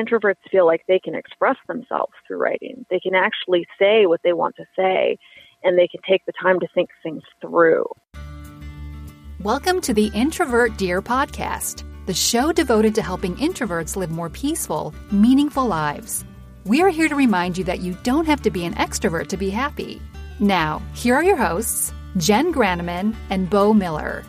introverts feel like they can express themselves through writing. They can actually say what they want to say and they can take the time to think things through. Welcome to the Introvert Dear podcast, the show devoted to helping introverts live more peaceful, meaningful lives. We are here to remind you that you don't have to be an extrovert to be happy. Now, here are your hosts, Jen Granneman and Bo Miller.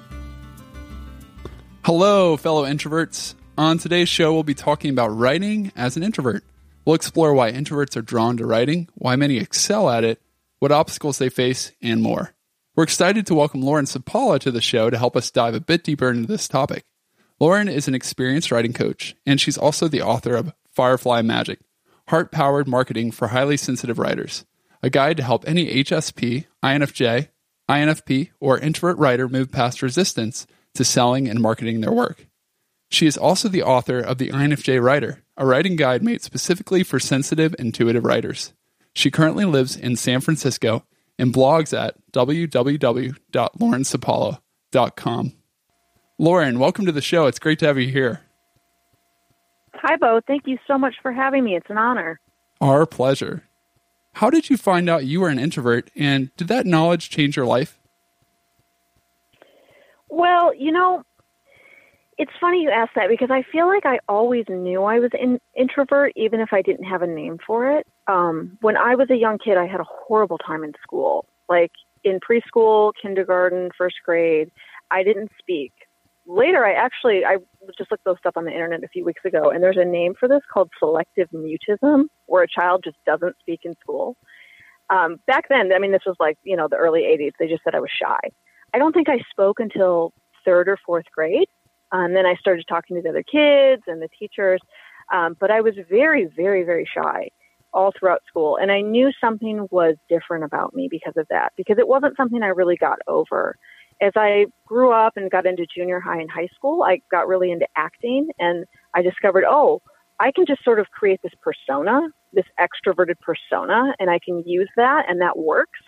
Hello, fellow introverts. On today's show, we'll be talking about writing as an introvert. We'll explore why introverts are drawn to writing, why many excel at it, what obstacles they face, and more. We're excited to welcome Lauren Sapala to the show to help us dive a bit deeper into this topic. Lauren is an experienced writing coach, and she's also the author of Firefly Magic Heart Powered Marketing for Highly Sensitive Writers, a guide to help any HSP, INFJ, INFP, or introvert writer move past resistance to selling and marketing their work. She is also the author of The INFJ Writer, a writing guide made specifically for sensitive, intuitive writers. She currently lives in San Francisco and blogs at www.laurensapala.com. Lauren, welcome to the show. It's great to have you here. Hi, Bo. Thank you so much for having me. It's an honor. Our pleasure. How did you find out you were an introvert, and did that knowledge change your life? Well, you know, it's funny you ask that because I feel like I always knew I was an introvert, even if I didn't have a name for it. Um, when I was a young kid, I had a horrible time in school. Like in preschool, kindergarten, first grade, I didn't speak. Later, I actually I just looked those up on the internet a few weeks ago, and there's a name for this called selective mutism, where a child just doesn't speak in school. Um, back then, I mean, this was like you know the early '80s. They just said I was shy. I don't think I spoke until third or fourth grade and um, then I started talking to the other kids and the teachers. Um, but I was very, very, very shy all throughout school. And I knew something was different about me because of that, because it wasn't something I really got over. As I grew up and got into junior high and high school, I got really into acting and I discovered, oh, I can just sort of create this persona, this extroverted persona, and I can use that and that works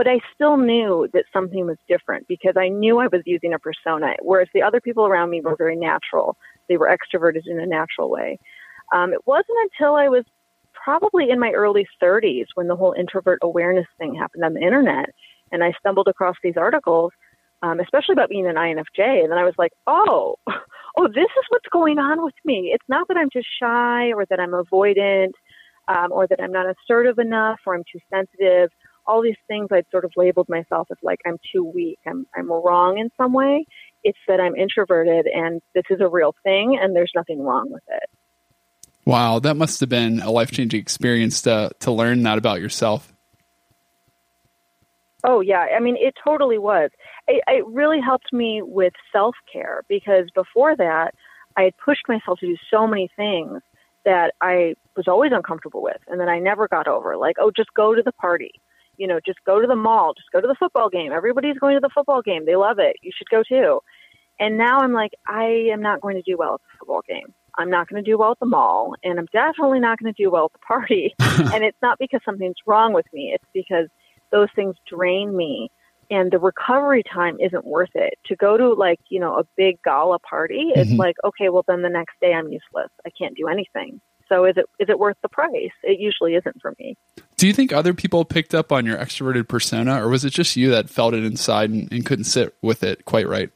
but I still knew that something was different because I knew I was using a persona, whereas the other people around me were very natural. They were extroverted in a natural way. Um, it wasn't until I was probably in my early 30s when the whole introvert awareness thing happened on the internet, and I stumbled across these articles, um, especially about being an INFJ, and then I was like, oh, oh, this is what's going on with me. It's not that I'm just shy or that I'm avoidant. Um, or that I'm not assertive enough, or I'm too sensitive, all these things I'd sort of labeled myself as like I'm too weak, I'm I'm wrong in some way. It's that I'm introverted and this is a real thing and there's nothing wrong with it. Wow, that must have been a life changing experience to to learn that about yourself. Oh yeah, I mean it totally was. It, it really helped me with self care because before that I had pushed myself to do so many things that I was always uncomfortable with and that I never got over. Like, oh, just go to the party you know, just go to the mall, just go to the football game. Everybody's going to the football game. They love it. You should go too. And now I'm like, I am not going to do well at the football game. I'm not going to do well at the mall, and I'm definitely not going to do well at the party. and it's not because something's wrong with me. It's because those things drain me and the recovery time isn't worth it. To go to like, you know, a big gala party, it's mm-hmm. like, okay, well then the next day I'm useless. I can't do anything. So is it is it worth the price? It usually isn't for me. Do you think other people picked up on your extroverted persona, or was it just you that felt it inside and, and couldn't sit with it quite right?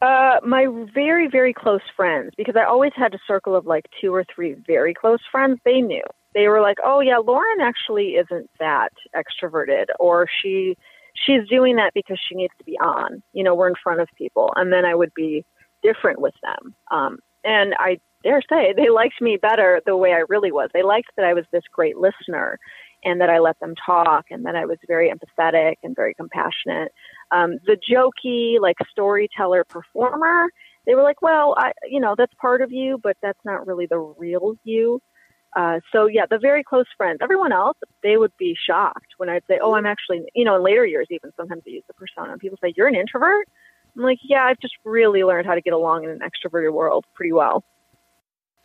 Uh, my very very close friends, because I always had a circle of like two or three very close friends. They knew. They were like, "Oh yeah, Lauren actually isn't that extroverted, or she." She's doing that because she needs to be on. You know, we're in front of people, and then I would be different with them. Um, and I dare say they liked me better the way I really was. They liked that I was this great listener and that I let them talk and that I was very empathetic and very compassionate. Um, the jokey, like storyteller performer, they were like, well, I, you know, that's part of you, but that's not really the real you. Uh, so yeah, the very close friends, everyone else, they would be shocked when I'd say, oh, I'm actually, you know, in later years, even sometimes I use the persona and people say, you're an introvert. I'm like, yeah, I've just really learned how to get along in an extroverted world pretty well.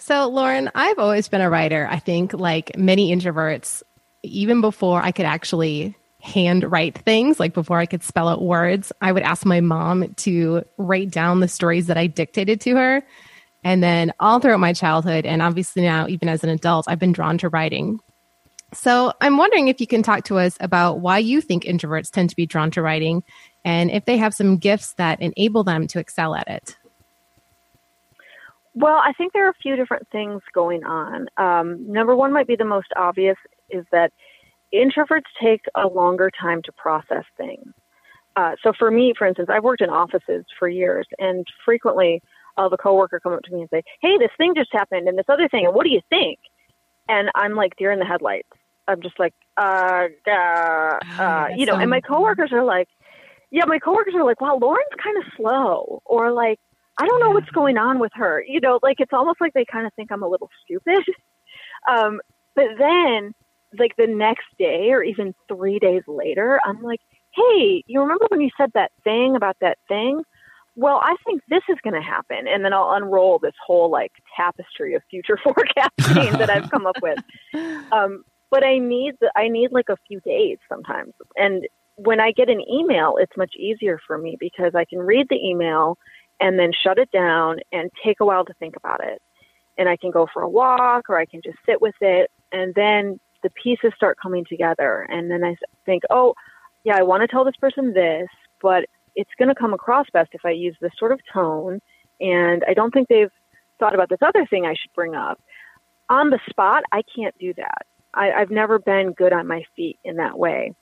So, Lauren, I've always been a writer. I think, like many introverts, even before I could actually hand write things, like before I could spell out words, I would ask my mom to write down the stories that I dictated to her. And then all throughout my childhood, and obviously now, even as an adult, I've been drawn to writing. So I'm wondering if you can talk to us about why you think introverts tend to be drawn to writing and if they have some gifts that enable them to excel at it. Well, I think there are a few different things going on. Um, number one might be the most obvious is that introverts take a longer time to process things. Uh, so for me, for instance, I've worked in offices for years, and frequently I'll have a coworker come up to me and say, "Hey, this thing just happened, and this other thing, and what do you think?" And I'm like deer in the headlights. I'm just like, uh, uh, uh you know. And my coworkers are like, "Yeah, my coworkers are like, wow, Lauren's kind of slow," or like, "I don't know what's going on with her." You know, like it's almost like they kind of think I'm a little stupid. um, but then, like the next day or even three days later, I'm like hey, you remember when you said that thing about that thing? Well, I think this is going to happen. And then I'll unroll this whole like tapestry of future forecasting that I've come up with. Um, but I need the, I need like a few days sometimes. And when I get an email, it's much easier for me because I can read the email and then shut it down and take a while to think about it. And I can go for a walk or I can just sit with it. And then the pieces start coming together. And then I think, oh, yeah, I want to tell this person this, but it's going to come across best if I use this sort of tone. And I don't think they've thought about this other thing I should bring up. On the spot, I can't do that. I, I've never been good on my feet in that way.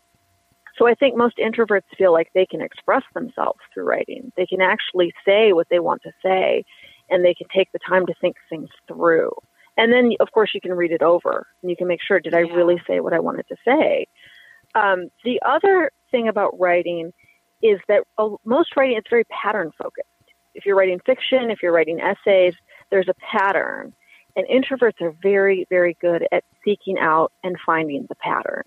So I think most introverts feel like they can express themselves through writing. They can actually say what they want to say and they can take the time to think things through. And then, of course, you can read it over and you can make sure, did I really say what I wanted to say? Um, the other thing about writing is that uh, most writing is very pattern focused. If you're writing fiction, if you're writing essays, there's a pattern. And introverts are very, very good at seeking out and finding the pattern.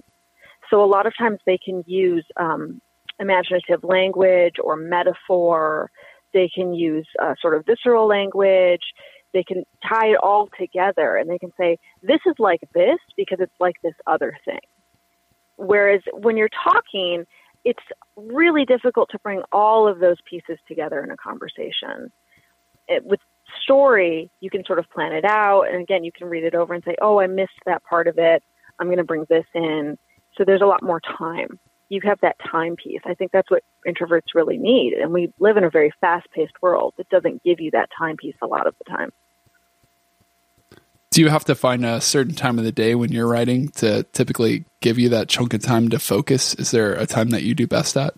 So a lot of times they can use um, imaginative language or metaphor. They can use uh, sort of visceral language. They can tie it all together and they can say, this is like this because it's like this other thing. Whereas when you're talking, it's really difficult to bring all of those pieces together in a conversation. It, with story, you can sort of plan it out. And again, you can read it over and say, oh, I missed that part of it. I'm going to bring this in. So there's a lot more time. You have that time piece. I think that's what introverts really need. And we live in a very fast paced world that doesn't give you that time piece a lot of the time do you have to find a certain time of the day when you're writing to typically give you that chunk of time to focus? Is there a time that you do best at?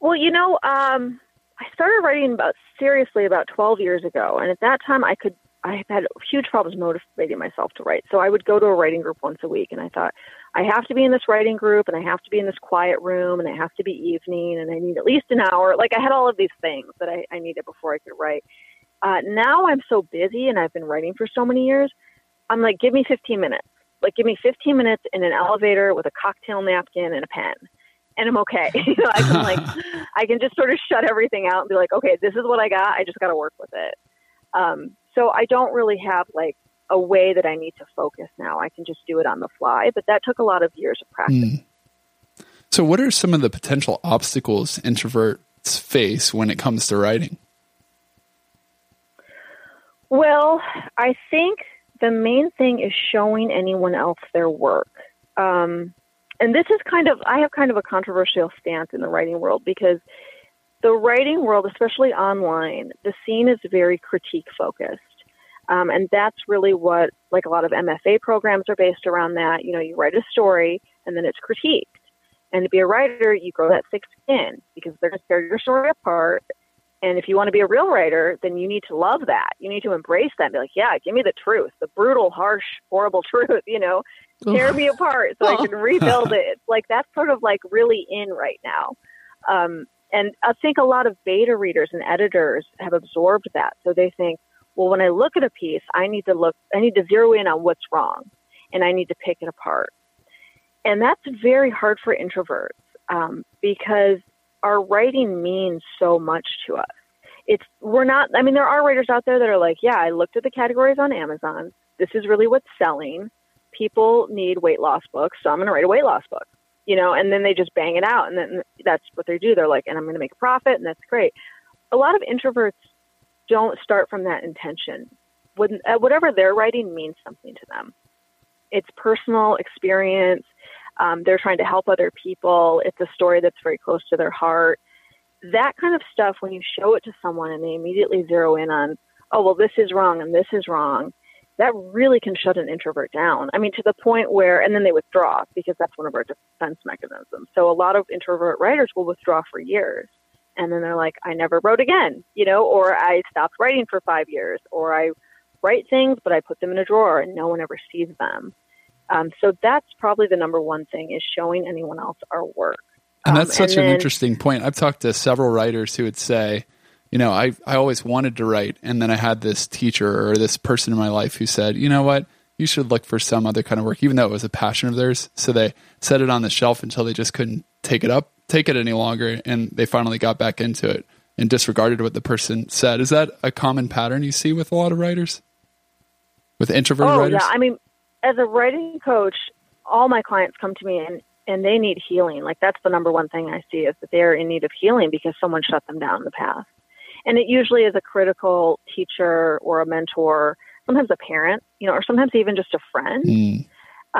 Well, you know, um, I started writing about seriously about 12 years ago, and at that time, I could I had huge problems motivating myself to write. So I would go to a writing group once a week, and I thought I have to be in this writing group, and I have to be in this quiet room, and I have to be evening, and I need at least an hour. Like I had all of these things that I, I needed before I could write. Uh, now I'm so busy and I've been writing for so many years. I'm like, give me 15 minutes. Like, give me 15 minutes in an elevator with a cocktail napkin and a pen, and I'm okay. you know, I can like, I can just sort of shut everything out and be like, okay, this is what I got. I just got to work with it. Um, so I don't really have like a way that I need to focus now. I can just do it on the fly, but that took a lot of years of practice. Mm. So, what are some of the potential obstacles introverts face when it comes to writing? Well, I think the main thing is showing anyone else their work. Um, and this is kind of, I have kind of a controversial stance in the writing world because the writing world, especially online, the scene is very critique focused. Um, and that's really what, like a lot of MFA programs are based around that. You know, you write a story and then it's critiqued. And to be a writer, you grow that thick skin because they're going to tear your story apart and if you want to be a real writer, then you need to love that. You need to embrace that and be like, yeah, give me the truth, the brutal, harsh, horrible truth, you know, tear me apart so I can rebuild it. It's like that's sort of like really in right now. Um, and I think a lot of beta readers and editors have absorbed that. So they think, well, when I look at a piece, I need to look, I need to zero in on what's wrong and I need to pick it apart. And that's very hard for introverts um, because our writing means so much to us. It's we're not I mean there are writers out there that are like, yeah, I looked at the categories on Amazon. This is really what's selling. People need weight loss books, so I'm going to write a weight loss book. You know, and then they just bang it out and then that's what they do. They're like, and I'm going to make a profit and that's great. A lot of introverts don't start from that intention. When, uh, whatever they're writing means something to them. It's personal experience. Um, they're trying to help other people. It's a story that's very close to their heart. That kind of stuff, when you show it to someone and they immediately zero in on, oh, well, this is wrong and this is wrong, that really can shut an introvert down. I mean, to the point where, and then they withdraw because that's one of our defense mechanisms. So a lot of introvert writers will withdraw for years. And then they're like, I never wrote again, you know, or I stopped writing for five years, or I write things, but I put them in a drawer and no one ever sees them. Um, so that's probably the number one thing is showing anyone else our work. And that's um, such and an then- interesting point. I've talked to several writers who would say, you know, I, I always wanted to write. And then I had this teacher or this person in my life who said, you know what, you should look for some other kind of work, even though it was a passion of theirs. So they set it on the shelf until they just couldn't take it up, take it any longer. And they finally got back into it and disregarded what the person said. Is that a common pattern you see with a lot of writers? With introverted Oh writers? yeah, I mean, as a writing coach, all my clients come to me and and they need healing. Like that's the number one thing I see is that they're in need of healing because someone shut them down in the past. And it usually is a critical teacher or a mentor, sometimes a parent, you know, or sometimes even just a friend. Mm,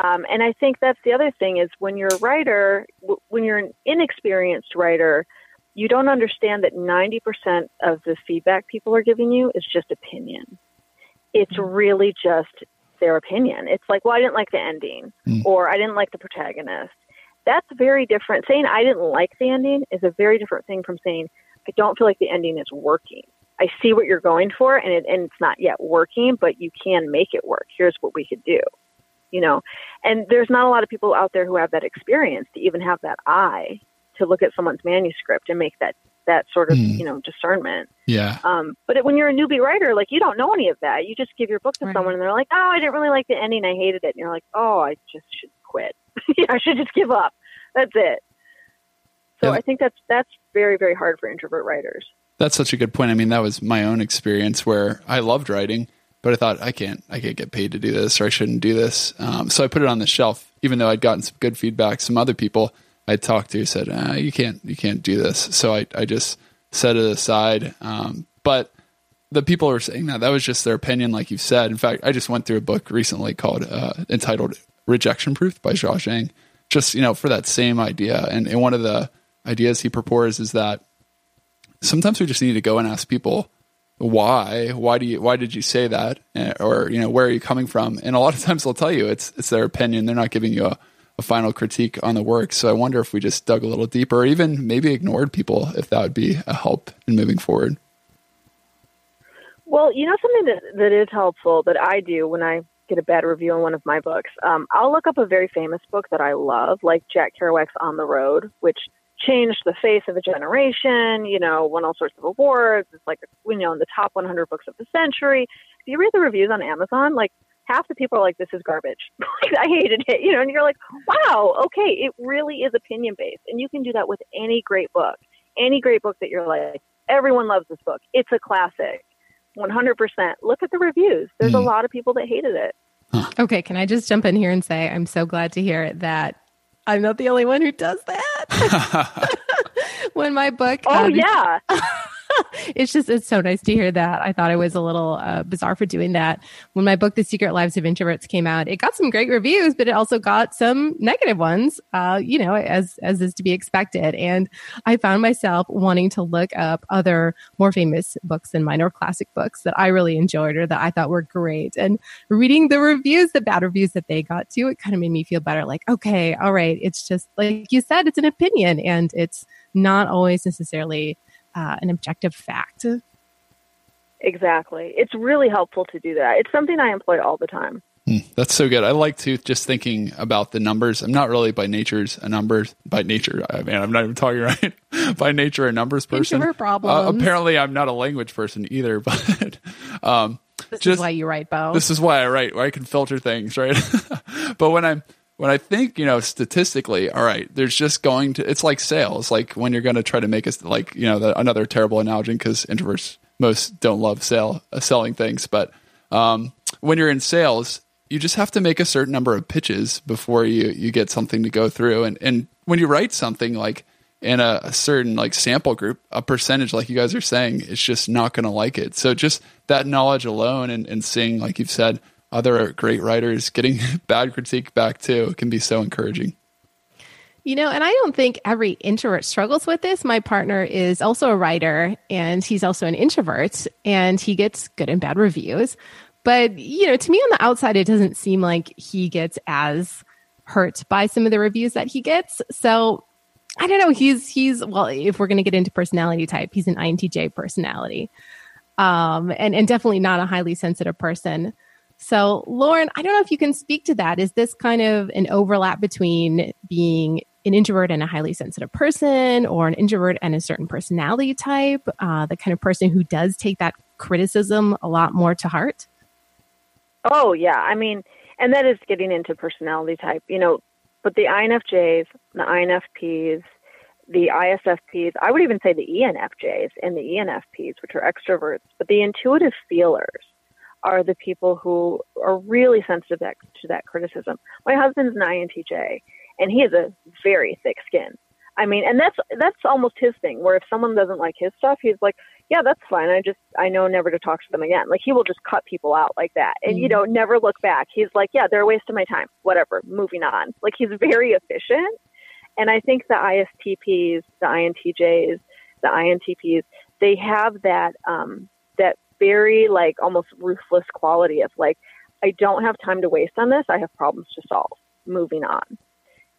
Um, and I think that's the other thing is when you're a writer, w- when you're an inexperienced writer, you don't understand that 90% of the feedback people are giving you is just opinion. It's really just their opinion. It's like, well, I didn't like the ending, Mm. or I didn't like the protagonist. That's very different. Saying I didn't like the ending is a very different thing from saying I don't feel like the ending is working. I see what you're going for, and it, and it's not yet working, but you can make it work. Here's what we could do you know and there's not a lot of people out there who have that experience to even have that eye to look at someone's manuscript and make that that sort of Hmm. you know discernment yeah. um, but when you're a newbie writer like you don't know any of that you just give your book to Right. someone and they're like oh i didn't really like the ending i hated it and you're like oh i just should quit yeah, i should just give up that's it so Yeah. i think that's that's very very hard for introvert writers That's such a good point. I mean, that was my own experience where I loved writing, but I thought I can't, I can't get paid to do this, or I shouldn't do this. Um, so I put it on the shelf, even though I'd gotten some good feedback. Some other people I'd talked to said, ah, "You can't, you can't do this." So I, I just set it aside. Um, but the people were saying that that was just their opinion, like you said. In fact, I just went through a book recently called uh, entitled "Rejection Proof" by Jia Jiang, just you know for that same idea. And, and one of the ideas he proposed is that sometimes we just need to go and ask people why why do you why did you say that? Eh, or you know where are you coming from? And a lot of times they'll tell you it's it's their opinion. They're not giving you a, a final critique on the work. So i wonder if we just dug a little deeper or even maybe ignored people if that would be a help in moving forward. Well, you know something that that is helpful that I do when I get a bad review on one of my books. Um, I'll look up a very famous book that I love, like Jack Kerouac's On the Road, which changed the face of a generation. You know, won all sorts of awards. It's like you know in the top 100 books of the century. If you read the reviews on Amazon, like half the people are like, "This is garbage." I hated it. You know, and you're like, "Wow, okay, it really is opinion based," and you can do that with any great book. Any great book that you're like, everyone loves this book. It's a classic. 100%. Look at the reviews. There's a Mm. lot of people that hated it. Okay, can I just jump in here and say I'm so glad to hear that I'm not the only one who does that. when my book, Oh, yeah. it's just it's so nice to hear that. I thought I was a little uh, bizarre for doing that. When my book, The Secret Lives of Introverts, came out, it got some great reviews, but it also got some negative ones. Uh, you know, as as is to be expected. And I found myself wanting to look up other more famous books than mine or classic books that I really enjoyed or that I thought were great. And reading the reviews, the bad reviews that they got too, it kind of made me feel better. Like, okay, all right, it's just like you said, it's an opinion, and it's not always necessarily uh, an objective fact. Exactly. It's really helpful to do that. It's something I employ all the time. Hmm, That's so good. I like to just thinking about the numbers. I'm not really by nature's a numbers by nature. I mean, I'm not even talking right. by nature, a numbers person. Introvert problems. Uh, apparently, I'm not a language person either. But um, This just is why you write, Bo. this is why I write, where I can filter things, right? but when I'm when I think, you know, statistically, all right, there's just going to it's like sales, like when you're going to try to make us like you know the, another terrible analogy because introverts most don't love sale uh, selling things, but um, when you're in sales, you just have to make a certain number of pitches before you you get something to go through, and and when you write something like in a, a, certain like sample group, a percentage, like you guys are saying, is just not going to like it. So just that knowledge alone and, and seeing, like you've said, other great writers getting bad critique back too can be so encouraging. You know, and I don't think every introvert struggles with this. My partner is also a writer and he's also an introvert and he gets good and bad reviews. But, you know, to me on the outside, it doesn't seem like he gets as hurt by some of the reviews that he gets. So I don't know. He's, he's, well, if we're going to get into personality type, he's an INTJ personality. Um, and, and definitely not a highly sensitive person. So, Lauren, I don't know if you can speak to that. Is this kind of an overlap between being an introvert and a highly sensitive person, or an introvert and a certain personality type, uh, the kind of person who does take that criticism a lot more to heart? Oh, yeah. I mean, and that is getting into personality type, you know, but the INFJs, the INFPs, the ISFPs, I would even say the ENFJs and the ENFPs, which are extroverts, but the intuitive feelers are the people who are really sensitive to that criticism. My husband's an INTJ, and he has a very thick skin. I mean, and that's that's almost his thing. Where if someone doesn't like his stuff, he's like, "Yeah, that's fine. I just I know never to talk to them again." Like he will just cut people out like that, and mm-hmm. you know, never look back. He's like, "Yeah, they're a waste of my time. Whatever. Moving on." Like he's very efficient, and I think the ISTPs, the INTJs, the INTPs, they have that um, that very like almost ruthless quality of like, I don't have time to waste on this. I have problems to solve. Moving on.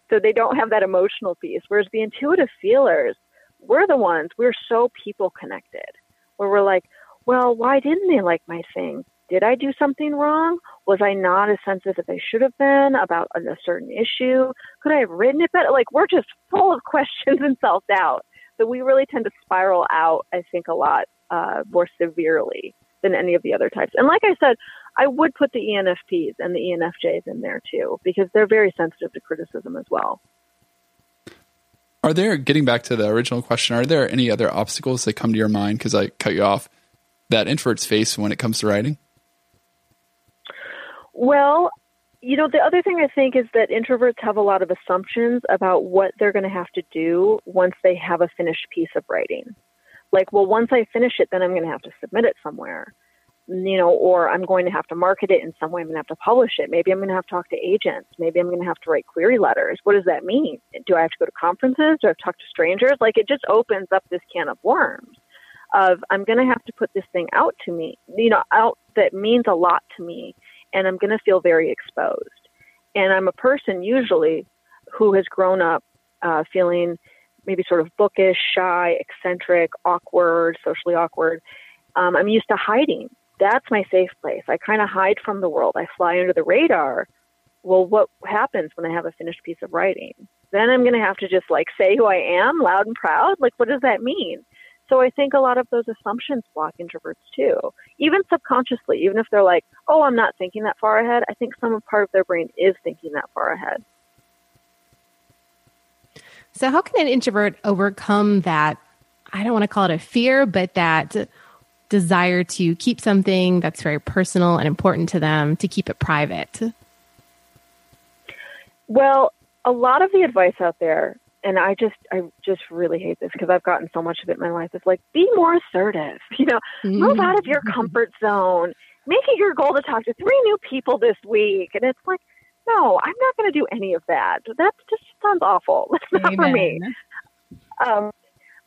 So they don't have that emotional piece. Whereas the intuitive feelers, we're the ones, we're so people connected, where we're like, well, why didn't they like my thing? Did I do something wrong? Was I not as sensitive as I should have been about a certain issue? Could I have written it better? Like, we're just full of questions and self doubt. So we really tend to spiral out, I think, a lot uh, more severely than any of the other types. And like I said, I would put the ENFPs and the ENFJs in there too, because they're very sensitive to criticism as well. Are there, getting back to the original question, are there any other obstacles that come to your mind, because I cut you off, that introverts face when it comes to writing? Well, you know, the other thing I think is that introverts have a lot of assumptions about what they're going to have to do once they have a finished piece of writing. Like, well, once I finish it, then I'm going to have to submit it somewhere you know, or I'm going to have to market it in some way. I'm going to have to publish it. Maybe I'm going to have to talk to agents. Maybe I'm going to have to write query letters. What does that mean? Do I have to go to conferences? Do I have to talk to strangers? Like it just opens up this can of worms of I'm going to have to put this thing out to me, you know, out that means a lot to me. And I'm going to feel very exposed. And I'm a person usually who has grown up uh, feeling maybe sort of bookish, shy, eccentric, awkward, socially awkward. Um, I'm used to hiding that's my safe place. I kind of hide from the world. I fly under the radar. Well, what happens when I have a finished piece of writing? Then I'm going to have to just like say who I am loud and proud. Like, what does that mean? So I think a lot of those assumptions block introverts too, even subconsciously, even if they're like, oh, I'm not thinking that far ahead. I think some part of their brain is thinking that far ahead. So, how can an introvert overcome that? I don't want to call it a fear, but that desire to keep something that's very personal and important to them to keep it private? Well, a lot of the advice out there, and I just I just really hate this because I've gotten so much of it in my life. Is like be more assertive. You know, mm-hmm. move out of your comfort zone. Make it your goal to talk to three new people this week. And it's like, no, I'm not going to do any of that. That just sounds awful. That's not Amen. for me. Um,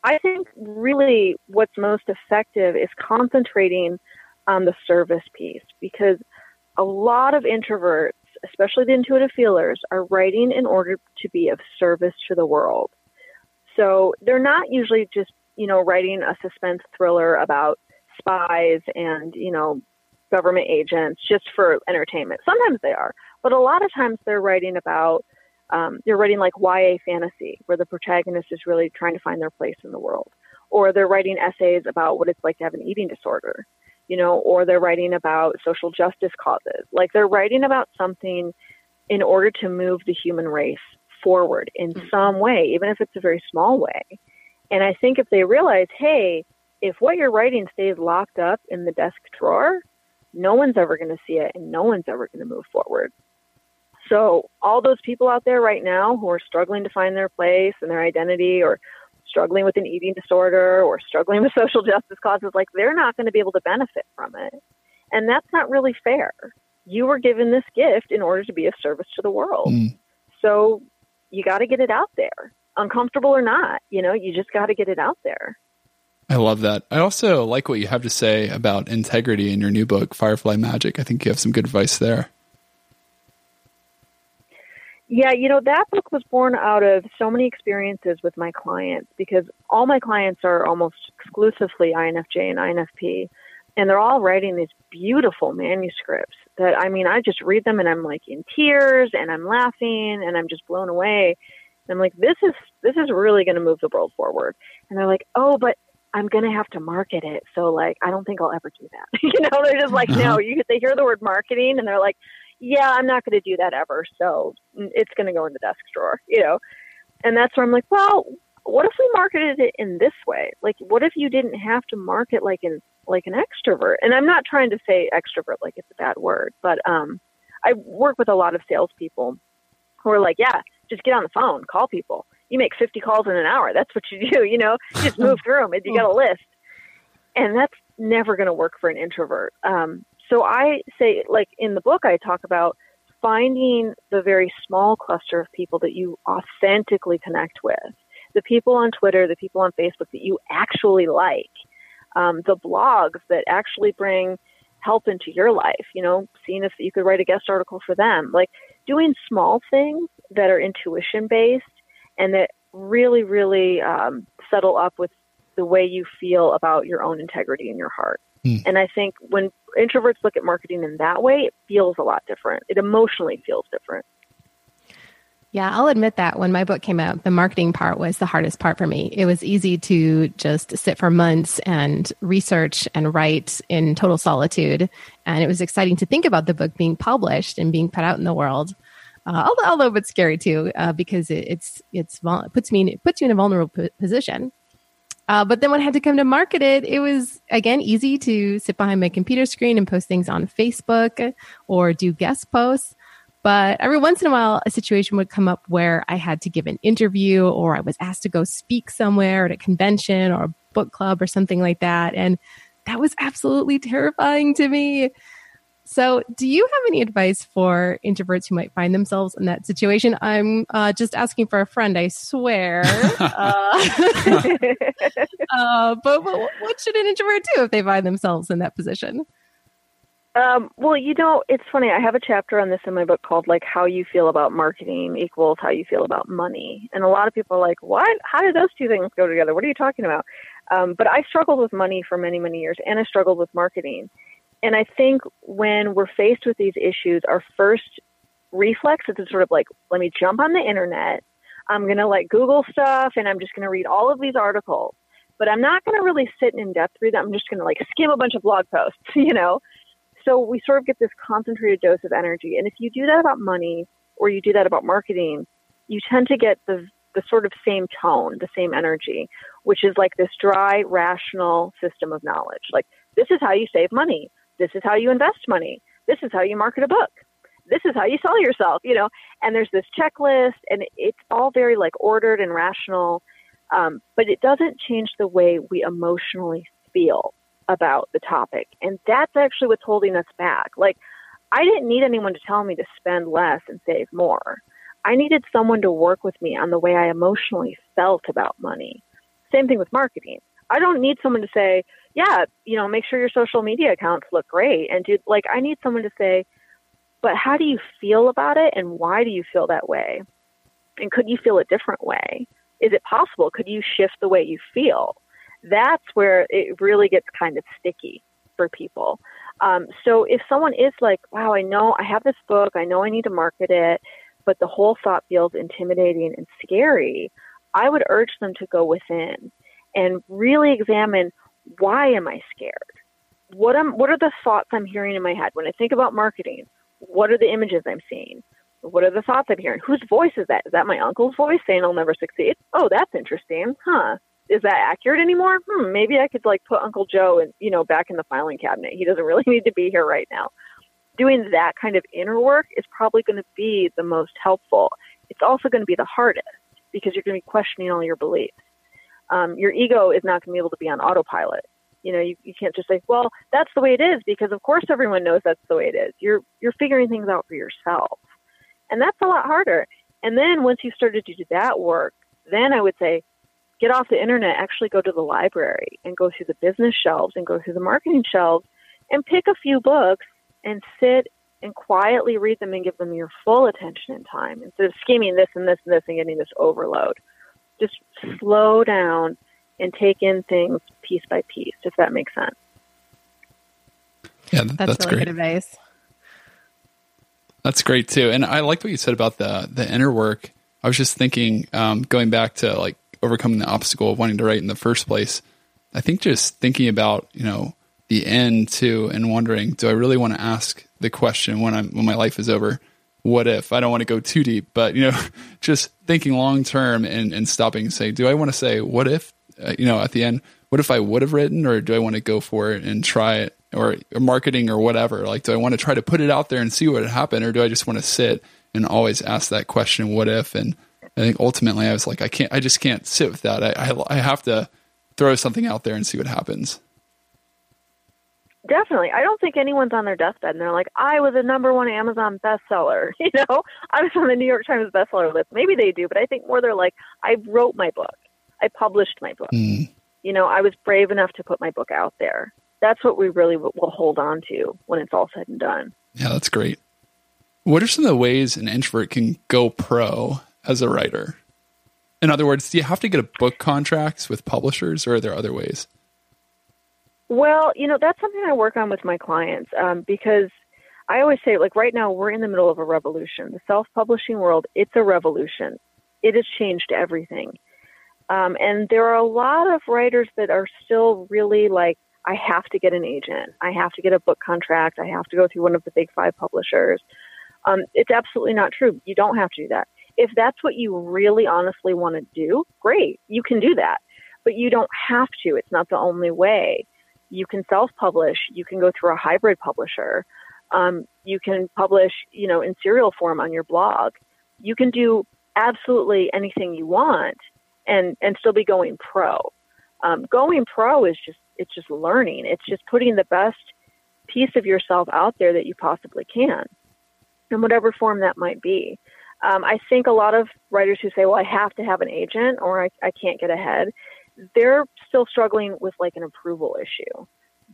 I think really what's most effective is concentrating on the service piece because a lot of introverts, especially the intuitive feelers, are writing in order to be of service to the world. So they're not usually just, you know, writing a suspense thriller about spies and, you know, government agents just for entertainment. Sometimes they are, but a lot of times they're writing about um, they're writing like YA fantasy, where the protagonist is really trying to find their place in the world, or they're writing essays about what it's like to have an eating disorder, you know, or they're writing about social justice causes. Like they're writing about something in order to move the human race forward in mm-hmm. some way, even if it's a very small way. And I think if they realize, hey, if what you're writing stays locked up in the desk drawer, no one's ever going to see it and no one's ever going to move forward. So, all those people out there right now who are struggling to find their place and their identity or struggling with an eating disorder or struggling with social justice causes, like they're not going to be able to benefit from it. And that's not really fair. You were given this gift in order to be of service to the world. Mm. So you got to get it out there, uncomfortable or not. You know, you just got to get it out there. I love that. I also like what you have to say about integrity in your new book, Firefly Magic. I think you have some good advice there. Yeah, you know, that book was born out of so many experiences with my clients because all my clients are almost exclusively INFJ and INFP. And they're all writing these beautiful manuscripts that, I mean, I just read them and I'm like in tears and I'm laughing and I'm just blown away. And I'm like, this is, this is really going to move the world forward. And they're like, oh, but I'm going to have to market it. So like, I don't think I'll ever do that. you know, they're just like, no, uh-huh. you, they hear the word marketing and they're like, yeah, I'm not going to do that ever. So it's going to go in the desk drawer, you know? And that's where I'm like, well, what if we marketed it in this way? Like, what if you didn't have to market like an, like an extrovert? And I'm not trying to say extrovert like it's a bad word, but, um, I work with a lot of salespeople who are like, yeah, just get on the phone, call people. You make 50 calls in an hour. That's what you do, you know, just move through them and you got a list. And that's never going to work for an introvert. Um, so I say, like in the book, I talk about finding the very small cluster of people that you authentically connect with. The people on Twitter, the people on Facebook that you actually like, um, the blogs that actually bring help into your life, you know, seeing if you could write a guest article for them, like doing small things that are intuition based and that really, really um, settle up with the way you feel about your own integrity in your heart. Mm. And I think when introverts look at marketing in that way, it feels a lot different. It emotionally feels different. Yeah, I'll admit that when my book came out, the marketing part was the hardest part for me. It was easy to just sit for months and research and write in total solitude. And it was exciting to think about the book being published and being put out in the world. Uh, although, although it's scary too, uh, because it, it's it's it puts me in, it puts you in a vulnerable position. Uh, but then when I had to come to market it, it was again easy to sit behind my computer screen and post things on Facebook or do guest posts. But every once in a while, a situation would come up where I had to give an interview or I was asked to go speak somewhere at a convention or a book club or something like that. And that was absolutely terrifying to me. So, do you have any advice for introverts who might find themselves in that situation? I'm uh, just asking for a friend, I swear. uh, uh, but, but, what should an introvert do if they find themselves in that position? Um, well, you know, it's funny. I have a chapter on this in my book called like "How You Feel About Marketing Equals How You Feel About Money," and a lot of people are like, "What? How do those two things go together? What are you talking about?" Um, but I struggled with money for many, many years, and I struggled with marketing. And I think when we're faced with these issues, our first reflex is to sort of like, let me jump on the internet. I'm going to like Google stuff and I'm just going to read all of these articles, but I'm not going to really sit in depth through them. I'm just going to like skim a bunch of blog posts, you know? So we sort of get this concentrated dose of energy. And if you do that about money or you do that about marketing, you tend to get the, the sort of same tone, the same energy, which is like this dry, rational system of knowledge. Like, this is how you save money. This is how you invest money. This is how you market a book. This is how you sell yourself, you know. And there's this checklist, and it's all very like ordered and rational, um, but it doesn't change the way we emotionally feel about the topic. And that's actually what's holding us back. Like, I didn't need anyone to tell me to spend less and save more. I needed someone to work with me on the way I emotionally felt about money. Same thing with marketing. I don't need someone to say, yeah, you know, make sure your social media accounts look great. And do like, I need someone to say, but how do you feel about it and why do you feel that way? And could you feel a different way? Is it possible? Could you shift the way you feel? That's where it really gets kind of sticky for people. Um, so if someone is like, wow, I know I have this book, I know I need to market it, but the whole thought feels intimidating and scary, I would urge them to go within and really examine why am I scared? What am what are the thoughts I'm hearing in my head when I think about marketing? What are the images I'm seeing? What are the thoughts I'm hearing? Whose voice is that? Is that my uncle's voice saying I'll never succeed? Oh, that's interesting. Huh. Is that accurate anymore? Hmm, maybe I could like put Uncle Joe and you know back in the filing cabinet. He doesn't really need to be here right now. Doing that kind of inner work is probably going to be the most helpful. It's also going to be the hardest because you're going to be questioning all your beliefs. Um, your ego is not going to be able to be on autopilot. You know, you, you can't just say, well, that's the way it is because of course everyone knows that's the way it is. You're, you're figuring things out for yourself. And that's a lot harder. And then once you started to do that work, then I would say, get off the internet, actually go to the library and go through the business shelves and go through the marketing shelves and pick a few books and sit and quietly read them and give them your full attention and time instead of scheming this and this and this and getting this overload. Just slow down and take in things piece by piece, if that makes sense. Yeah, That's, that's, really great. good advice. That's great too. And I like what you said about the the inner work. I was just thinking, um, going back to like overcoming the obstacle of wanting to write in the first place. I think just thinking about you know the end too, and wondering, do I really want to ask the question when I'm when my life is over? What if I don't want to go too deep, but you know, just thinking long term and and stopping and say, do I want to say what if? Uh, you know, at the end, what if I would have written, or do I want to go for it and try it, or, or marketing or whatever? Like, do I want to try to put it out there and see what would happen, or do I just want to sit and always ask that question, what if? And I think ultimately, I was like, I can't, I just can't sit with that. I, I, I have to throw something out there and see what happens. Definitely. I don't think anyone's on their deathbed and they're like, I was a number one Amazon bestseller. You know, I was on the New York Times bestseller list. Maybe they do, but I think more they're like, I wrote my book. I published my book. Mm. You know, I was brave enough to put my book out there. That's what we really w- will hold on to when it's all said and done. Yeah, that's great. What are some of the ways an introvert can go pro as a writer? In other words, do you have to get a book contracts with publishers, or are there other ways? Well, you know, that's something I work on with my clients um, because I always say, like, right now we're in the middle of a revolution. The self publishing world, it's a revolution. It has changed everything. Um, and there are a lot of writers that are still really like, I have to get an agent. I have to get a book contract. I have to go through one of the big five publishers. Um, it's absolutely not true. You don't have to do that. If that's what you really honestly want to do, great. You can do that. But you don't have to. It's not the only way. You can self publish. You can go through a hybrid publisher. Um, you can publish, you know, in serial form on your blog. You can do absolutely anything you want and, and still be going pro. Um, going pro is just, it's just learning. It's just putting the best piece of yourself out there that you possibly can in whatever form that might be. Um, I think a lot of writers who say, well, I have to have an agent or I, I can't get ahead, they're still struggling with like an approval issue.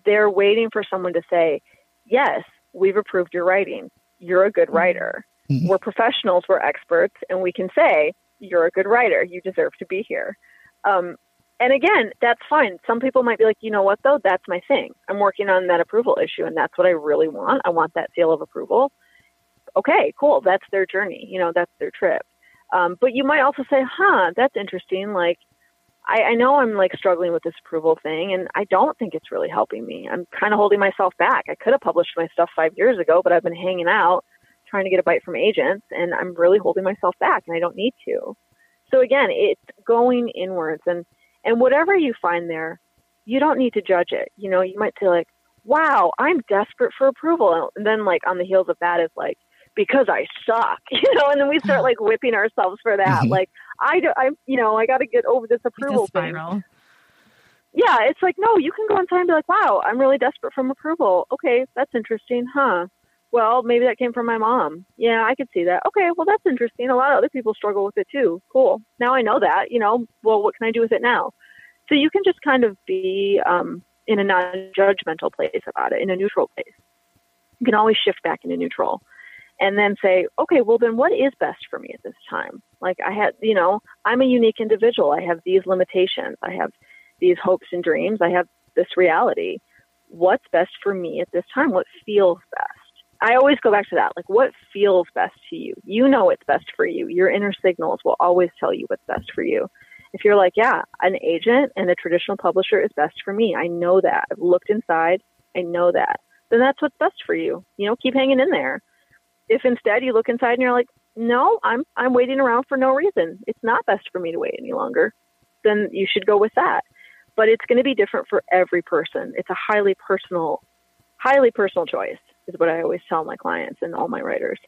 They're waiting for someone to say, yes, we've approved your writing. You're a good writer. Mhm. We're professionals, we're experts, and we can say, you're a good writer. You deserve to be here. Um, and again, that's fine. Some people might be like, you know what, though? That's my thing. I'm working on that approval issue, and that's what I really want. I want that seal of approval. Okay, cool. That's their journey. You know, that's their trip. Um, but you might also say, huh, that's interesting. Like, I, I know I'm like struggling with this approval thing, and I don't think it's really helping me. I'm kind of holding myself back. I could have published my stuff five years ago, but I've been hanging out trying to get a bite from agents, and I'm really holding myself back, and I don't need to. So again, it's going inwards, and and whatever you find there, you don't need to judge it. You know, you might say like, "Wow, I'm desperate for approval," and then like on the heels of that is like, "Because I suck," you know, and then we start like whipping ourselves for that. Mhm. Like, I, do, I, you know, I got to get over this approval thing spiral. yeah, it's like, no, you can go inside and be like, wow, I'm really desperate from approval. Okay, that's interesting, huh? Well, maybe that came from my mom. Yeah, I could see that. Okay, well, that's interesting. A lot of other people struggle with it too. Cool. Now I know that, you know, well, what can I do with it now? So you can just kind of be um, in a non judgmental place about it, in a neutral place. You can always shift back into neutral and then say, okay, well, then what is best for me at this time? Like, I had, you know, I'm a unique individual. I have these limitations. I have these hopes and dreams. I have this reality. What's best for me at this time? What feels best? I always go back to that. Like, what feels best to you? You know what's best for you. Your inner signals will always tell you what's best for you. If you're like, yeah, an agent and a traditional publisher is best for me, I know that. I've looked inside, I know that. Then that's what's best for you. You know, keep hanging in there. If instead you look inside and you're like, no, I'm I'm waiting around for no reason. It's not best for me to wait any longer. Then you should go with that. But it's going to be different for every person. It's a highly personal, highly personal choice. Is what I always tell my clients and all my writers.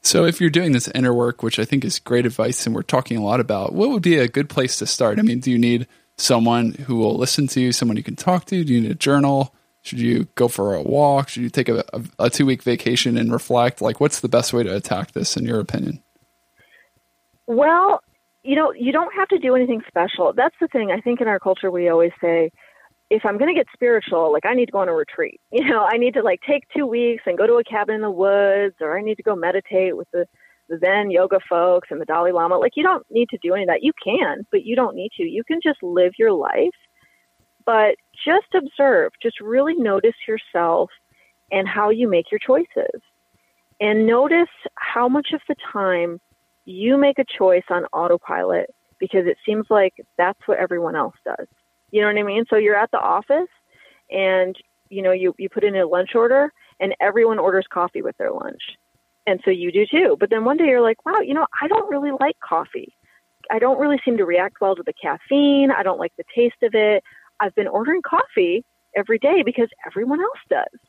So, if you're doing this inner work, which I think is great advice and we're talking a lot about, what would be a good place to start? I mean, do you need someone who will listen to you, someone you can talk to? Do you need a journal? Should you go for a walk? Should you take a, a, a two week vacation and reflect? Like, what's the best way to attack this, in your opinion? Well, you know, you don't have to do anything special. That's the thing. I think in our culture, we always say, if I'm going to get spiritual, like I need to go on a retreat. You know, I need to like take two weeks and go to a cabin in the woods, or I need to go meditate with the, the Zen yoga folks and the Dalai Lama. Like, you don't need to do any of that. You can, but you don't need to. You can just live your life, but just observe, just really notice yourself and how you make your choices. And notice how much of the time you make a choice on autopilot because it seems like that's what everyone else does. You know what I mean? So you're at the office and you know you you put in a lunch order and everyone orders coffee with their lunch. And so you do too. But then one day you're like, "Wow, you know, I don't really like coffee. I don't really seem to react well to the caffeine. I don't like the taste of it. I've been ordering coffee every day because everyone else does.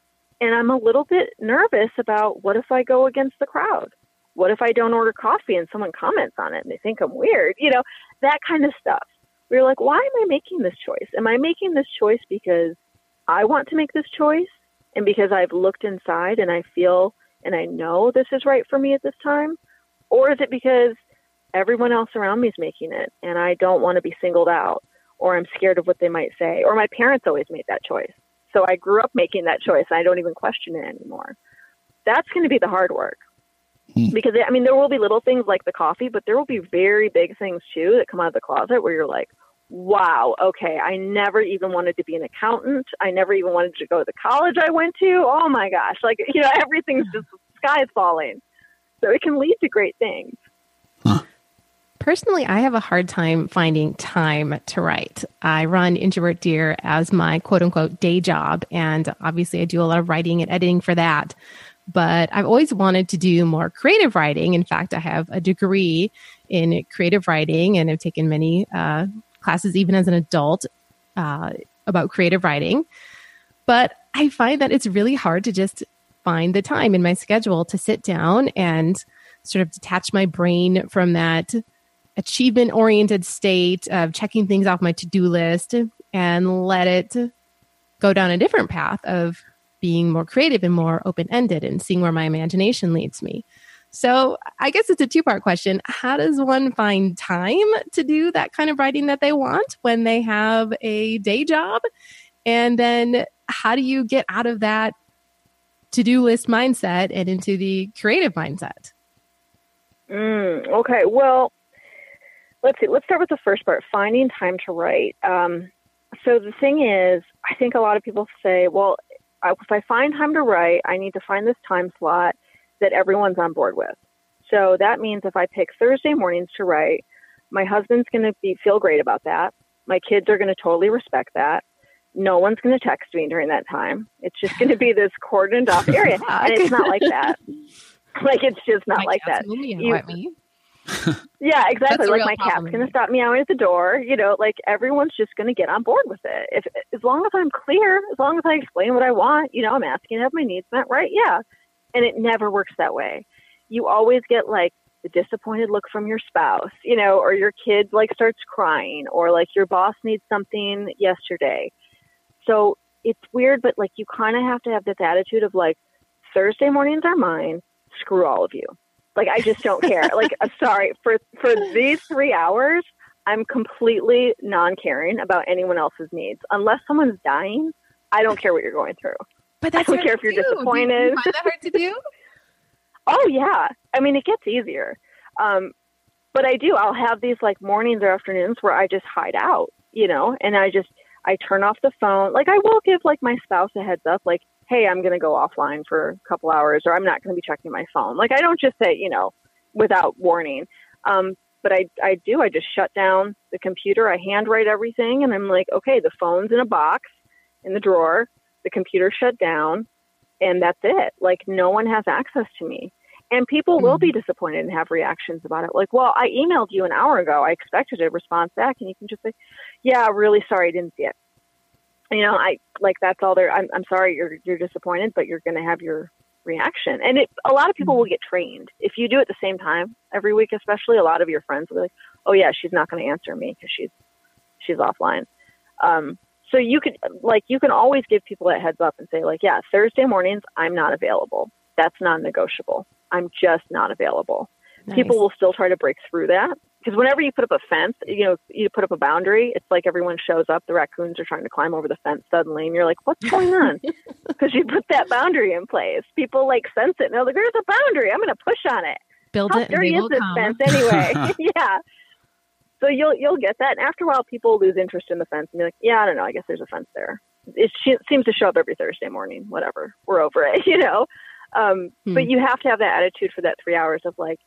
And I'm a little bit nervous about what if I go against the crowd? What if I don't order coffee and someone comments on it and they think I'm weird? You know, that kind of stuff. We are like, why am I making this choice? Am I making this choice because I want to make this choice and because I've looked inside and I feel and I know this is right for me at this time? Or is it because everyone else around me is making it and I don't want to be singled out or I'm scared of what they might say or my parents always made that choice. So I grew up making that choice and I don't even question it anymore. That's going to be the hard work. Hmm. Because I mean, there will be little things like the coffee, but there will be very big things too that come out of the closet where you're like, wow, okay, I never even wanted to be an accountant. I never even wanted to go to the college I went to. Oh my gosh, like, you know, everything's just sky is falling. So it can lead to great things. Personally, I have a hard time finding time to write. I run Introvert Dear as my quote unquote day job. And obviously, I do a lot of writing and editing for that. But I've always wanted to do more creative writing. In fact, I have a degree in creative writing and I've taken many uh, classes even as an adult uh, about creative writing. But I find that it's really hard to just find the time in my schedule to sit down and sort of detach my brain from that achievement oriented state of checking things off my to do list and let it go down a different path of being more creative and more open ended and seeing where my imagination leads me. So I guess it's a two part question. How does one find time to do that kind of writing that they want when they have a day job? And then how do you get out of that to do list mindset and into the creative mindset? Mm, okay. Well, let's see. Let's start with the first part finding time to write. Um, so the thing is, I think a lot of people say, well, if I find time to write, I need to find this time slot that everyone's on board with. So that means if I pick Thursday mornings to write, my husband's going to be feel great about that. My kids are going to totally respect that. No one's going to text me during that time. It's just going to be this cordoned off area, and it's not like that. Like it's just not my like that. You, yeah, exactly. Like my cat's going to stop meowing at the door. You know, like everyone's just going to get on board with it. If as long as I'm clear, as long as I explain what I want, you know, I'm asking to have my needs met, right? Yeah, and it never works that way. You always get like the disappointed look from your spouse, you know, or your kid like starts crying, or like your boss needs something yesterday. So it's weird, but like you kind of have to have this attitude of like Thursday mornings are mine. Screw all of you. Like I just don't care. like uh, sorry for for these three hours. I'm completely non-caring about anyone else's needs. Unless someone's dying, I don't care what you're going through. But that's I don't care if you're do. disappointed. Do you that hard to do? oh yeah. I mean, it gets easier. Um, but I do. I'll have these like mornings or afternoons where I just hide out, you know, and I just I turn off the phone. Like I will give like my spouse a heads up, like, hey, I'm going to go offline for a couple hours, or I'm not going to be checking my phone. Like I don't just say, you know, without warning. Um, but I I do. I just shut down the computer. I handwrite everything, and I'm like, okay, the phone's in a box in the drawer the computer shut down, and that's it. Like no one has access to me. And people mm-hmm. will be mm-hmm. disappointed and have reactions about it. Like, well, I emailed you an hour ago. I expected a response back, and you can just say, "Yeah, really sorry, I didn't see it." You know, I like that's all there. I'm, I'm sorry you're you're disappointed, but you're going to have your reaction. And it, a lot of people will get trained. If you do it the same time every week, especially, a lot of your friends will be like, "Oh yeah, she's not going to answer me because she's she's offline." Um, so you could like you can always give people that heads up and say like, "Yeah, Thursday mornings I'm not available. That's non-negotiable. I'm just not available." Nice. People will still try to break through that because whenever you put up a fence, you know, you put up a boundary, it's like everyone shows up. The raccoons are trying to climb over the fence suddenly, and you're like, "What's going on?" Because you put that boundary in place. People like sense it, and they're like, "There's a boundary. I'm going to push on it." Build How it. dirty is this come. fence anyway? yeah. So you'll you'll get that, and after a while, people lose interest in the fence and be like, "Yeah, I don't know. I guess there's a fence there." It seems to show up every Thursday morning. Whatever, we're over it, you know. Um, hmm. But you have to have that attitude for that three hours of like,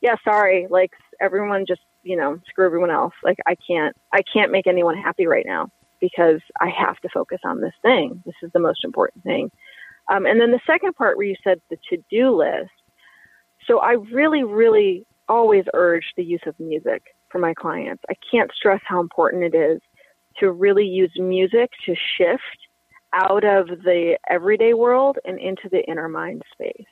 yeah, sorry, like everyone just, you know, screw everyone else. Like I can't, I can't make anyone happy right now because I have to focus on this thing. This is the most important thing. Um, and then the second part where you said the to-do list. So I really, really always urge the use of music for my clients. I can't stress how important it is to really use music to shift out of the everyday world and into the inner mind space.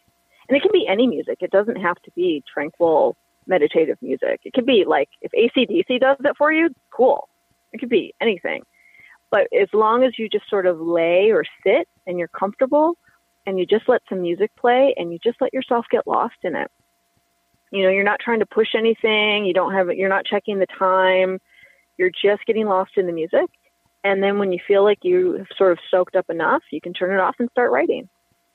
And it can be any music. It doesn't have to be tranquil, meditative music. It could be like if ACDC does it for you, cool. It could be anything. But as long as you just sort of lay or sit and you're comfortable and you just let some music play and you just let yourself get lost in it. You know, you're not trying to push anything. You don't have, you're not checking the time. You're just getting lost in the music. And then when you feel like you have sort of soaked up enough, you can turn it off and start writing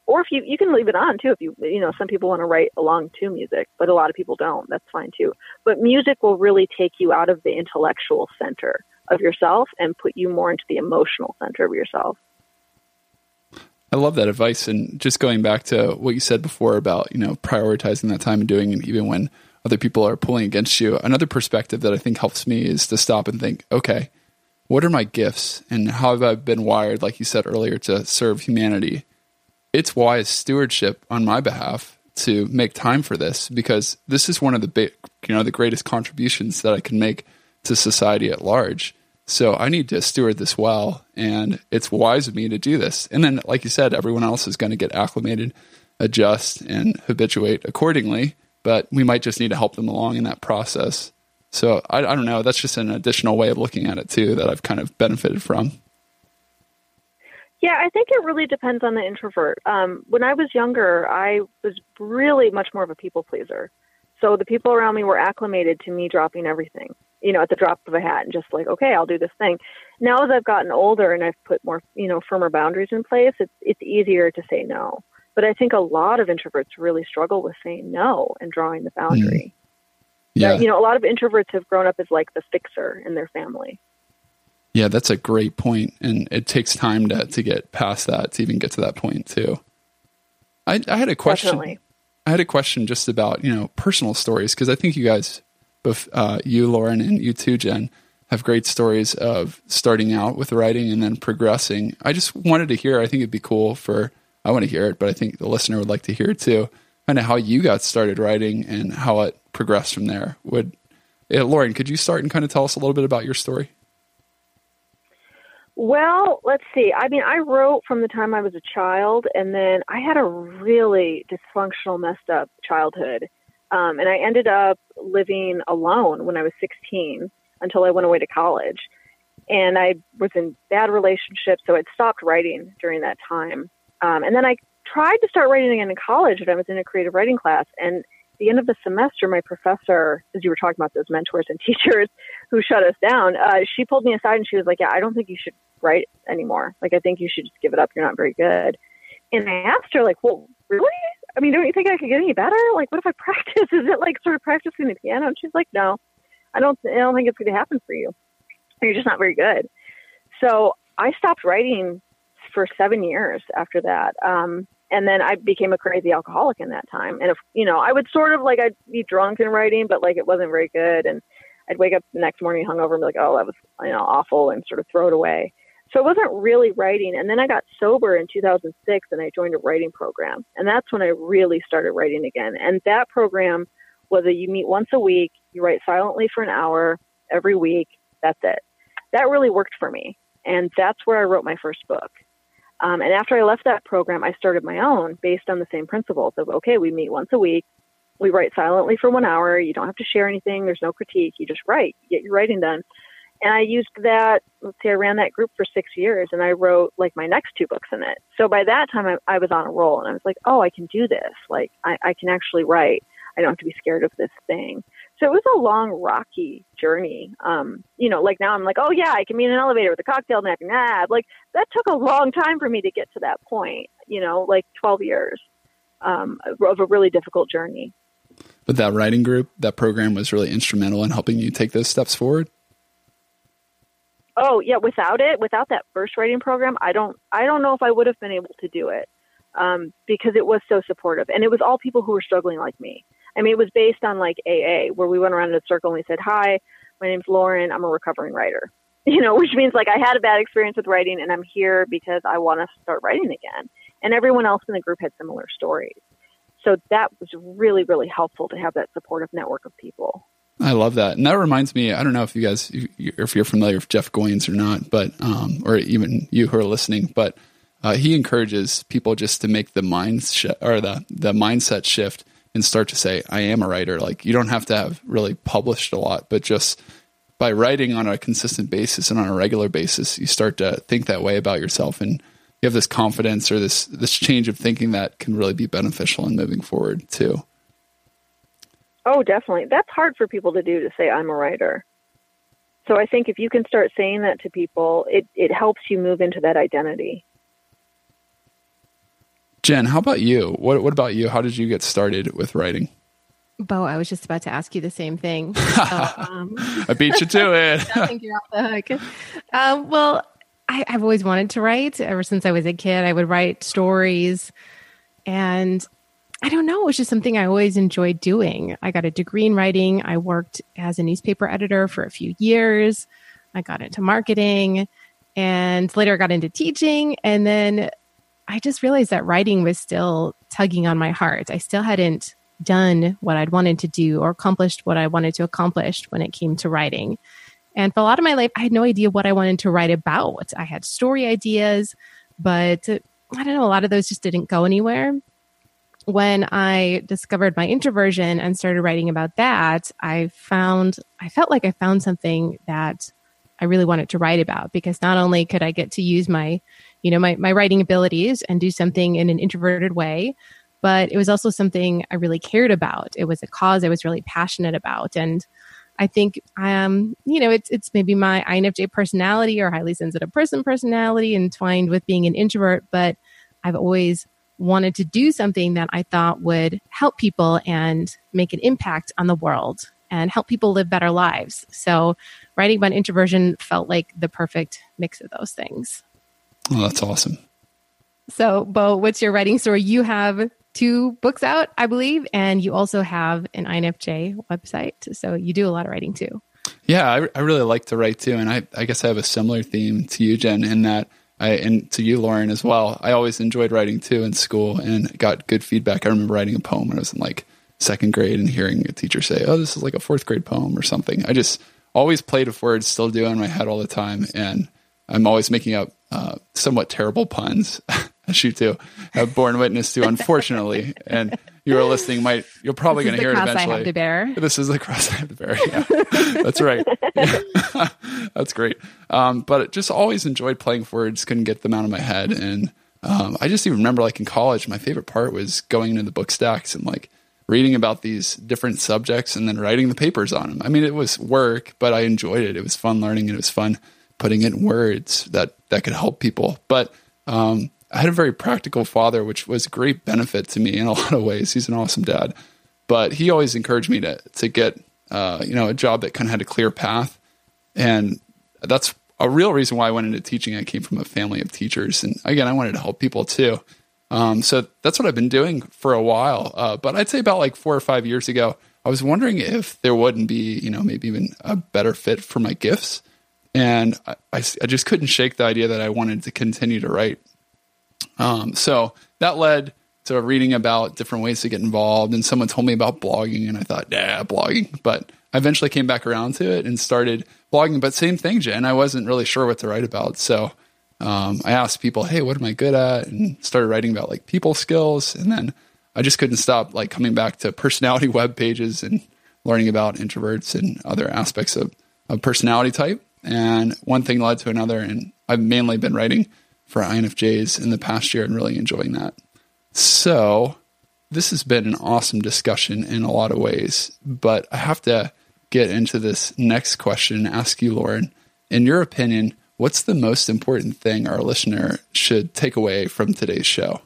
or if you you can leave it on too if you you know some people want to write along to music but a lot of people don't that's fine too. But music will really take you out of the intellectual center of yourself and put you more into the emotional center of yourself. I love that advice and just going back to what you said before about you know prioritizing that time and doing it even when other people are pulling against you. Another perspective that I think helps me is to stop and think okay what are my gifts and how have I been wired like you said earlier to serve humanity it's wise stewardship on my behalf to make time for this because this is one of the big, you know, the greatest contributions that I can make to society at large. So I need to steward this well, and it's wise of me to do this. And then, like you said, everyone else is going to get acclimated, adjust, and habituate accordingly. But we might just need to help them along in that process. So I, I don't know. That's just an additional way of looking at it too that I've kind of benefited from. Yeah, I think it really depends on the introvert. Um, when I was younger, I was really much more of a people pleaser. So the people around me were acclimated to me dropping everything, you know, at the drop of a hat and just like, okay, I'll do this thing. Now as I've gotten older and I've put more, you know, firmer boundaries in place, it's it's easier to say no. But I think a lot of introverts really struggle with saying no and drawing the boundary. Mm. Yeah. you know, a lot of introverts have grown up as like the fixer in their family. Yeah, that's a great point, and it takes time to to get past that to even get to that point too. I, I had a question. Definitely. I had a question just about you know personal stories because I think you guys, both uh, you Lauren and you too Jen, have great stories of starting out with writing and then progressing. I just wanted to hear. I think it'd be cool for I want to hear it, but I think the listener would like to hear it too. Kind of how you got started writing and how it progressed from there. Would uh, Lauren, could you start and kind of tell us a little bit about your story? Well, let's see. I mean, I wrote from the time I was a child, and then I had a really dysfunctional, messed up childhood. Um, and I ended up living alone when I was 16 until I went away to college. And I was in bad relationships, so I'd stopped writing during that time. Um, and then I tried to start writing again in college, and I was in a creative writing class. And the end of the semester, my professor, as you were talking about those mentors and teachers who shut us down, uh, she pulled me aside and she was like, "Yeah, I don't think you should write anymore. Like, I think you should just give it up. You're not very good." And I asked her, like, "Well, really? I mean, don't you think I could get any better? Like, what if I practice? Is it like sort of practicing the piano?" And she's like, "No, I don't. I don't think it's going to happen for you. You're just not very good." So I stopped writing for seven years after that. Um, and then I became a crazy alcoholic in that time. And if you know, I would sort of like I'd be drunk and writing, but like it wasn't very good. And I'd wake up the next morning hungover and be like, oh, that was you know awful, and sort of throw it away. So I wasn't really writing. And then I got sober in 2006, and I joined a writing program, and that's when I really started writing again. And that program was a you meet once a week, you write silently for an hour every week. That's it. That really worked for me, and that's where I wrote my first book. Um, and after I left that program, I started my own based on the same principles of okay, we meet once a week, we write silently for one hour. You don't have to share anything. There's no critique. You just write. Get your writing done. And I used that. Let's see, I ran that group for six years, and I wrote like my next two books in it. So by that time, I, I was on a roll, and I was like, oh, I can do this. Like I, I can actually write. I don't have to be scared of this thing. So it was a long, rocky journey. Um, you know, like now I'm like, oh yeah, I can be in an elevator with a cocktail and ab. Like that took a long time for me to get to that point. You know, like 12 years um, of a really difficult journey. But that writing group, that program was really instrumental in helping you take those steps forward. Oh yeah, without it, without that first writing program, I don't, I don't know if I would have been able to do it um, because it was so supportive, and it was all people who were struggling like me. I mean, it was based on like AA, where we went around in a circle and we said, "Hi, my name's Lauren. I'm a recovering writer." You know, which means like I had a bad experience with writing, and I'm here because I want to start writing again. And everyone else in the group had similar stories so that was really really helpful to have that supportive network of people I love that, and that reminds me. I don't know if you guys, if you're familiar with Jeff Goins or not, but um, or even you who are listening, but uh, he encourages people just to make the mind or the the mindset shift and start to say, "I am a writer." Like you don't have to have really published a lot, but just by writing on a consistent basis and on a regular basis, you start to think that way about yourself and you have this confidence or this this change of thinking that can really be beneficial in moving forward too. Oh, definitely. That's hard for people to do to say I'm a writer. So I think if you can start saying that to people, it, it helps you move into that identity. Jen, how about you? What what about you? How did you get started with writing? Bo, I was just about to ask you the same thing. So, um, I beat you to it. I think you're off the hook. Um, well, I, I've always wanted to write ever since I was a kid. I would write stories and I don't know. It was just something I always enjoyed doing. I got a degree in writing. I worked as a newspaper editor for a few years. I got into marketing and later I got into teaching. And then I just realized that writing was still tugging on my heart. I still hadn't done what I'd wanted to do or accomplished what I wanted to accomplish when it came to writing. And for a lot of my life, I had no idea what I wanted to write about. I had story ideas, but uh, I don't know, a lot of those just didn't go anywhere. When I discovered my introversion and started writing about that, I found, I felt like I found something that I really wanted to write about because not only could I get to use my, you know, my, my writing abilities and do something in an introverted way, but it was also something I really cared about. It was a cause I was really passionate about. And I think, um, you know, it's, it's maybe my INFJ personality or highly sensitive person personality entwined with being an introvert, but I've always wanted to do something that I thought would help people and make an impact on the world and help people live better lives. So writing about introversion felt like the perfect mix of those things. Oh, that's awesome. So, Bo, what's your writing story? You have two books out, I believe, and you also have an INFJ website. So you do a lot of writing too. Yeah, I, I really like to write too, and I, I guess I have a similar theme to you, Jen, in that I and to you, Lauren, as well. I always enjoyed writing too in school and got good feedback. I remember writing a poem when I was in like second grade and hearing a teacher say, "Oh, this is like a fourth grade poem" or something. I just always played with words, still do in my head all the time, and I'm always making up uh, somewhat terrible puns. as you too have borne witness to, unfortunately. and you are listening, might you're probably going to hear it eventually. I have to bear. This is the cross I have to bear. Yeah, that's right. Yeah. that's great. Um, but just always enjoyed playing words. Couldn't get them out of my head, and um, I just even remember like in college, my favorite part was going into the book stacks and like reading about these different subjects and then writing the papers on them. I mean, it was work, but I enjoyed it. It was fun learning, and it was fun putting it in words that that could help people. But um, I had a very practical father, which was a great benefit to me in a lot of ways. He's an awesome dad, but he always encouraged me to to get uh, you know a job that kind of had a clear path, and that's a real reason why I went into teaching. I came from a family of teachers, and again, I wanted to help people too. Um, so that's what I've been doing for a while. Uh, but I'd say about like four or five years ago, I was wondering if there wouldn't be, you know, maybe even a better fit for my gifts. And I, I, just couldn't shake the idea that I wanted to continue to write um, so that led to reading about different ways to get involved. And someone told me about blogging, and I thought, yeah, blogging. But I eventually came back around to it and started blogging. But same thing, Jen. I wasn't really sure what to write about. So um, I asked people, "Hey, what am I good at?" and started writing about like people skills, and then I just couldn't stop like coming back to personality web pages and learning about introverts and other aspects of, of personality type. And one thing led to another, and I've mainly been writing for INFJs in the past year and really enjoying that. So, this has been an awesome discussion in a lot of ways, but I have to get into this next question and ask you, Lauren, in your opinion, what's the most important thing our listener should take away from today's show?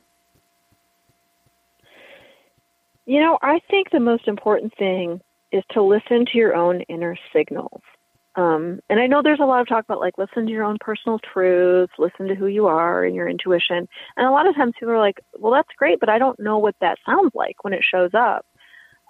You know, I think the most important thing is to listen to your own inner signals. Um, and I know there's a lot of talk about like listen to your own personal truths, listen to who you are and your intuition. And a lot of times people are like, well, that's great, but I don't know what that sounds like when it shows up.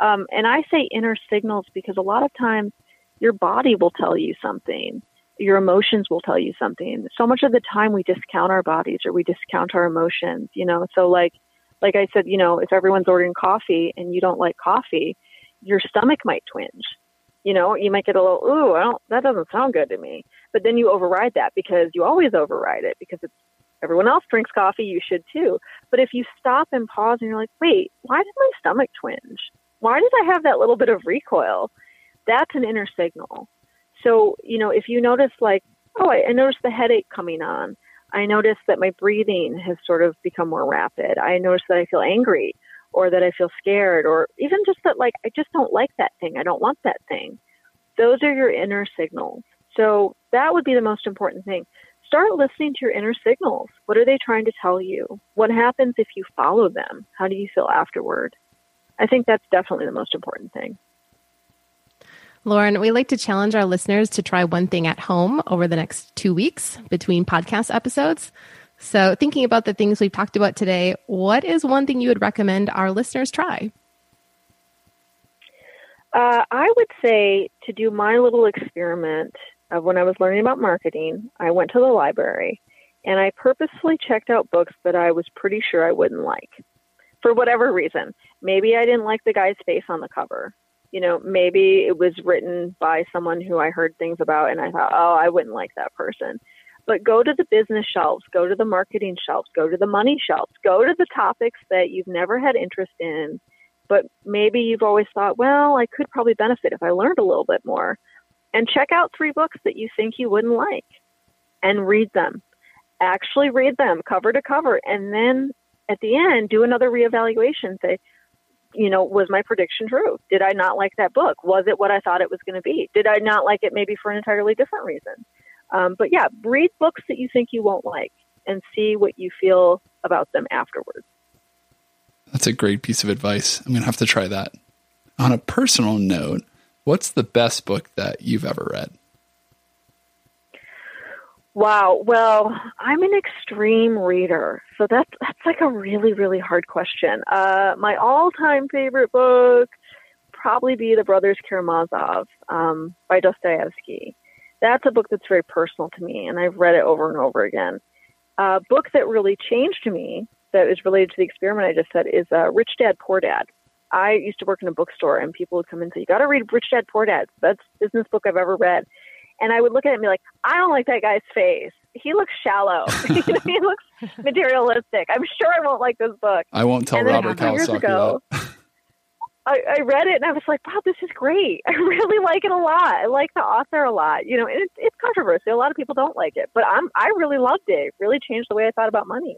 Um, and I say inner signals because a lot of times your body will tell you something, your emotions will tell you something. So much of the time we discount our bodies or we discount our emotions, you know. So like, like I said, you know, if everyone's ordering coffee and you don't like coffee, your stomach might twinge you know, you might get a little, ooh, I don't, that doesn't sound good to me. But then you override that because you always override it because it's everyone else drinks coffee, you should too. But if you stop and pause and you're like, wait, why did my stomach twinge? Why did I have that little bit of recoil? That's an inner signal. So, you know, if you notice like, oh, I, I noticed the headache coming on. I noticed that my breathing has sort of become more rapid. I noticed that I feel angry or that I feel scared, or even just that, like, I just don't like that thing. I don't want that thing. Those are your inner signals. So that would be the most important thing. Start listening to your inner signals. What are they trying to tell you? What happens if you follow them? How do you feel afterward? I think that's definitely the most important thing. Lauren, we like to challenge our listeners to try one thing at home over the next two weeks between podcast episodes. So, thinking about the things we've talked about today, what is one thing you would recommend our listeners try? Uh, I would say to do my little experiment of when I was learning about marketing, I went to the library and I purposefully checked out books that I was pretty sure I wouldn't like for whatever reason. Maybe I didn't like the guy's face on the cover. You know, maybe it was written by someone who I heard things about and I thought, oh, I wouldn't like that person. But go to the business shelves, go to the marketing shelves, go to the money shelves, go to the topics that you've never had interest in, but maybe you've always thought, well, I could probably benefit if I learned a little bit more. And check out three books that you think you wouldn't like and read them. Actually read them cover to cover. And then at the end, do another reevaluation. Say, you know, was my prediction true? Did I not like that book? Was it what I thought it was going to be? Did I not like it maybe for an entirely different reason? Um, but yeah, read books that you think you won't like and see what you feel about them afterwards. That's a great piece of advice. I'm going to have to try that. On a personal note, what's the best book that you've ever read? Wow. Well, I'm an extreme reader, so that's that's like a really really hard question. Uh, my all-time favorite book probably be The Brothers Karamazov um, by Dostoevsky that's a book that's very personal to me, and I've read it over and over again. A book that really changed me, that is related to the experiment I just said, is uh, Rich Dad Poor Dad. I used to work in a bookstore, and people would come in and say, "You got to read Rich Dad Poor Dad. Best business book I've ever read." And I would look at it and be like, "I don't like that guy's face. He looks shallow. he looks materialistic. I'm sure I won't like this book." I won't tell Robert Kiyosaki that. I, I read it and I was like, wow, this is great. I really like it a lot. I like the author a lot. You know, it's it's controversial. A lot of people don't like it, but I'm I really loved it. it. Really changed the way I thought about money.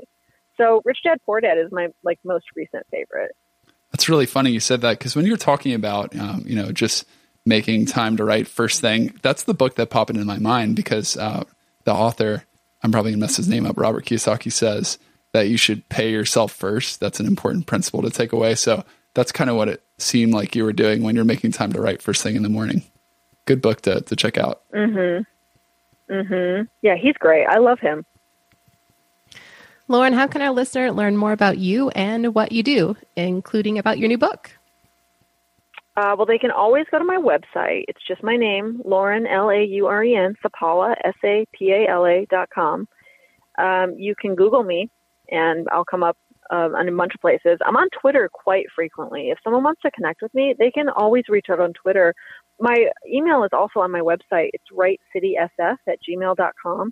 So Rich Dad Poor Dad is my like most recent favorite. That's really funny you said that because when you're talking about um, you know just making time to write first thing, that's the book that popped into my mind because uh, the author, I'm probably gonna mess his name up, Robert Kiyosaki says that you should pay yourself first. That's an important principle to take away. So that's kind of what it seemed like you were doing when you're making time to write first thing in the morning. Good book to, to check out. Mm-hmm. Mm-hmm. Yeah, he's great. I love him. Lauren, how can our listener learn more about you and what you do, including about your new book? Uh, well, they can always go to my website. It's just my name, Lauren, L A U R E N, Sapala, S A P A L A dot com. Um, you can Google me, and I'll come up um, on a bunch of places. I'm on Twitter quite frequently. If someone wants to connect with me, they can always reach out on Twitter. My email is also on my website. It's writecitySF at gmail.com.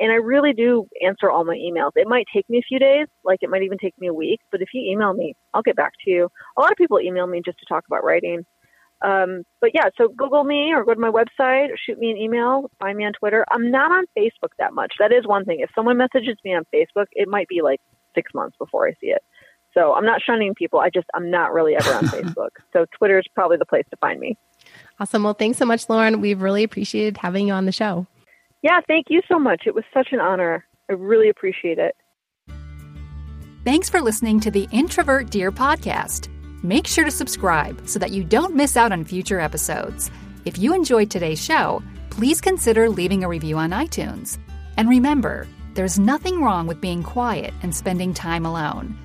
And I really do answer all my emails. It might take me a few days, like it might even take me a week, but if you email me, I'll get back to you. A lot of people email me just to talk about writing. Um, but yeah, so Google me or go to my website, shoot me an email, find me on Twitter. I'm not on Facebook that much. That is one thing. If someone messages me on Facebook, it might be like six months before I see it. So I'm not shunning people. I just, I'm not really ever on Facebook. So Twitter is probably the place to find me. Awesome. Well, thanks so much, Lauren. We've really appreciated having you on the show. Yeah, thank you so much. It was such an honor. I really appreciate it. Thanks for listening to the Introvert Dear podcast. Make sure to subscribe so that you don't miss out on future episodes. If you enjoyed today's show, please consider leaving a review on iTunes. And remember, there's nothing wrong with being quiet and spending time alone.